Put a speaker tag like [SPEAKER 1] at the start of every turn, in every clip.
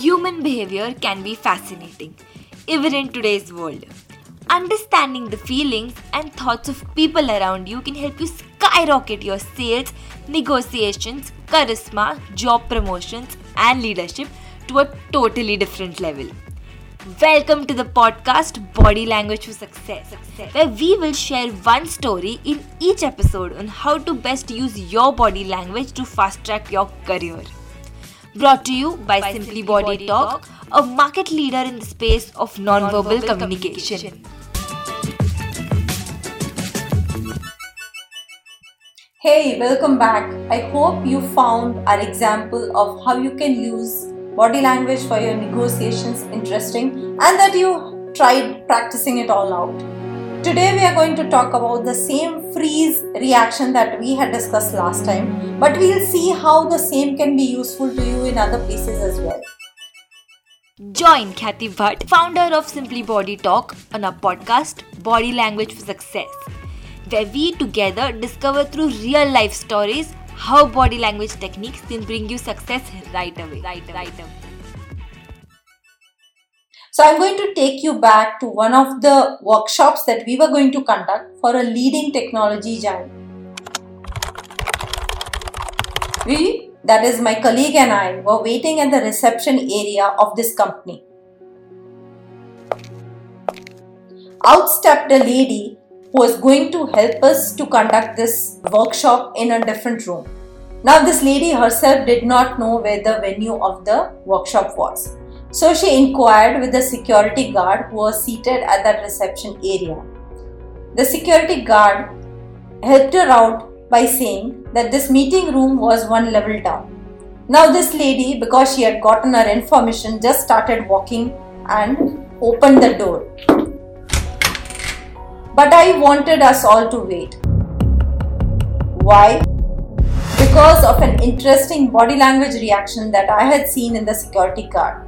[SPEAKER 1] Human behavior can be fascinating, even in today's world. Understanding the feelings and thoughts of people around you can help you skyrocket your sales, negotiations, charisma, job promotions, and leadership to a totally different level. Welcome to the podcast Body Language for Success, where we will share one story in each episode on how to best use your body language to fast track your career. Brought to you by, by Simply, Simply Body, Body Talk, Talk, a market leader in the space of non-verbal, non-verbal communication. communication.
[SPEAKER 2] Hey, welcome back. I hope you found our example of how you can use body language for your negotiations interesting and that you tried practicing it all out. Today we are going to talk about the same freeze reaction that we had discussed last time, but we'll see how the same can be useful to you in other places as well.
[SPEAKER 1] Join Khyati Bhatt, founder of Simply Body Talk, on our podcast Body Language for Success, where we together discover through real life stories how body language techniques can bring you success right away. Right, right away.
[SPEAKER 2] So I'm going to take you back to one of the workshops that we were going to conduct for a leading technology giant. We, that is my colleague and I, were waiting at the reception area of this company. Out stepped a lady who was going to help us to conduct this workshop in a different room. Now, this lady herself did not know where the venue of the workshop was. So she inquired with the security guard who was seated at that reception area. The security guard helped her out by saying that this meeting room was one level down. Now, this lady, because she had gotten her information, just started walking and opened the door. But I wanted us all to wait. Why? Because of an interesting body language reaction that I had seen in the security guard.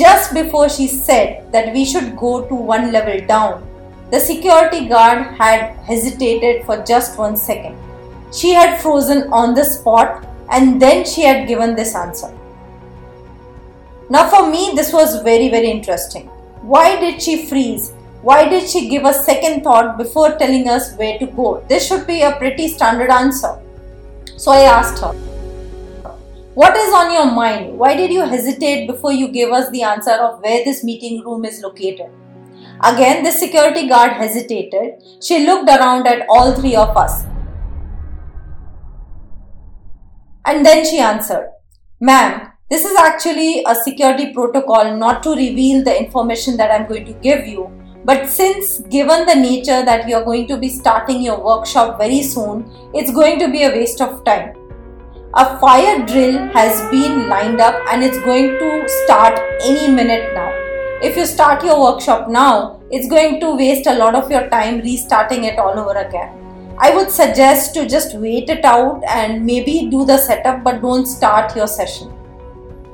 [SPEAKER 2] Just before she said that we should go to one level down, the security guard had hesitated for just one second. She had frozen on the spot and then she had given this answer. Now, for me, this was very, very interesting. Why did she freeze? Why did she give a second thought before telling us where to go? This should be a pretty standard answer. So I asked her, What is on your mind? Why did you hesitate before you gave us the answer of where this meeting room is located? Again, the security guard hesitated. She looked around at all three of us. And then she answered, Ma'am, this is actually a security protocol not to reveal the information that I'm going to give you. But since given the nature that you're going to be starting your workshop very soon, it's going to be a waste of time. A fire drill has been lined up and it's going to start any minute now. If you start your workshop now, it's going to waste a lot of your time restarting it all over again. I would suggest to just wait it out and maybe do the setup but don't start your session.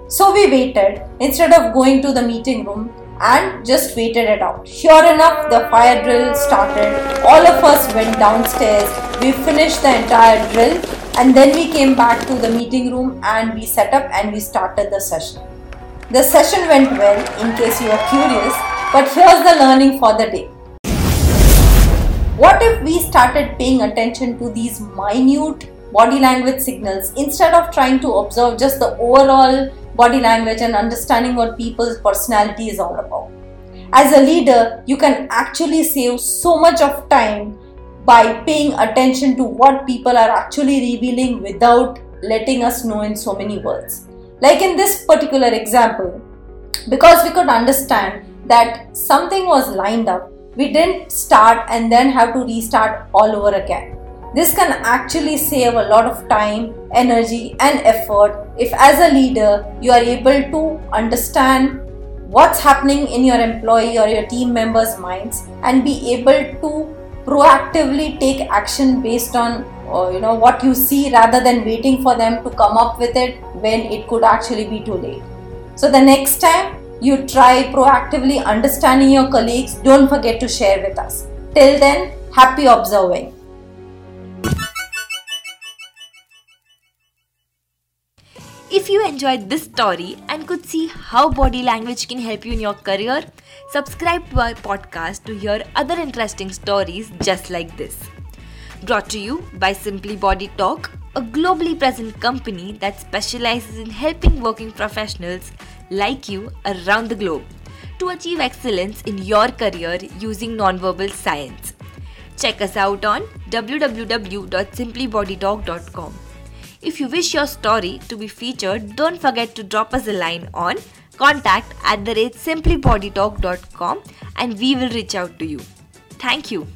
[SPEAKER 2] So we waited instead of going to the meeting room and just waited it out. Sure enough, the fire drill started. All of us went downstairs. We finished the entire drill and then we came back to the meeting room and we set up and we started the session. The session went well in case you are curious, but here's the learning for the day. What if we started paying attention to these minute body language signals instead of trying to observe just the overall body language and understanding what people's personality is all about. As a leader, you can actually save so much of time by paying attention to what people are actually revealing without letting us know in so many words. Like in this particular example, because we could understand that something was lined up, we didn't start and then have to restart all over again. This can actually save a lot of time, energy, and effort if, as a leader, you are able to understand what's happening in your employee or your team members' minds and be able to proactively take action based on uh, you know what you see rather than waiting for them to come up with it when it could actually be too late. So the next time you try proactively understanding your colleagues don't forget to share with us. Till then happy observing
[SPEAKER 1] If you enjoyed this story and could see how body language can help you in your career, subscribe to our podcast to hear other interesting stories just like this. Brought to you by Simply Body Talk, a globally present company that specializes in helping working professionals like you around the globe to achieve excellence in your career using nonverbal science. Check us out on www.simplybodytalk.com. If you wish your story to be featured, don't forget to drop us a line on contact at the rate simplybodytalk.com and we will reach out to you. Thank you.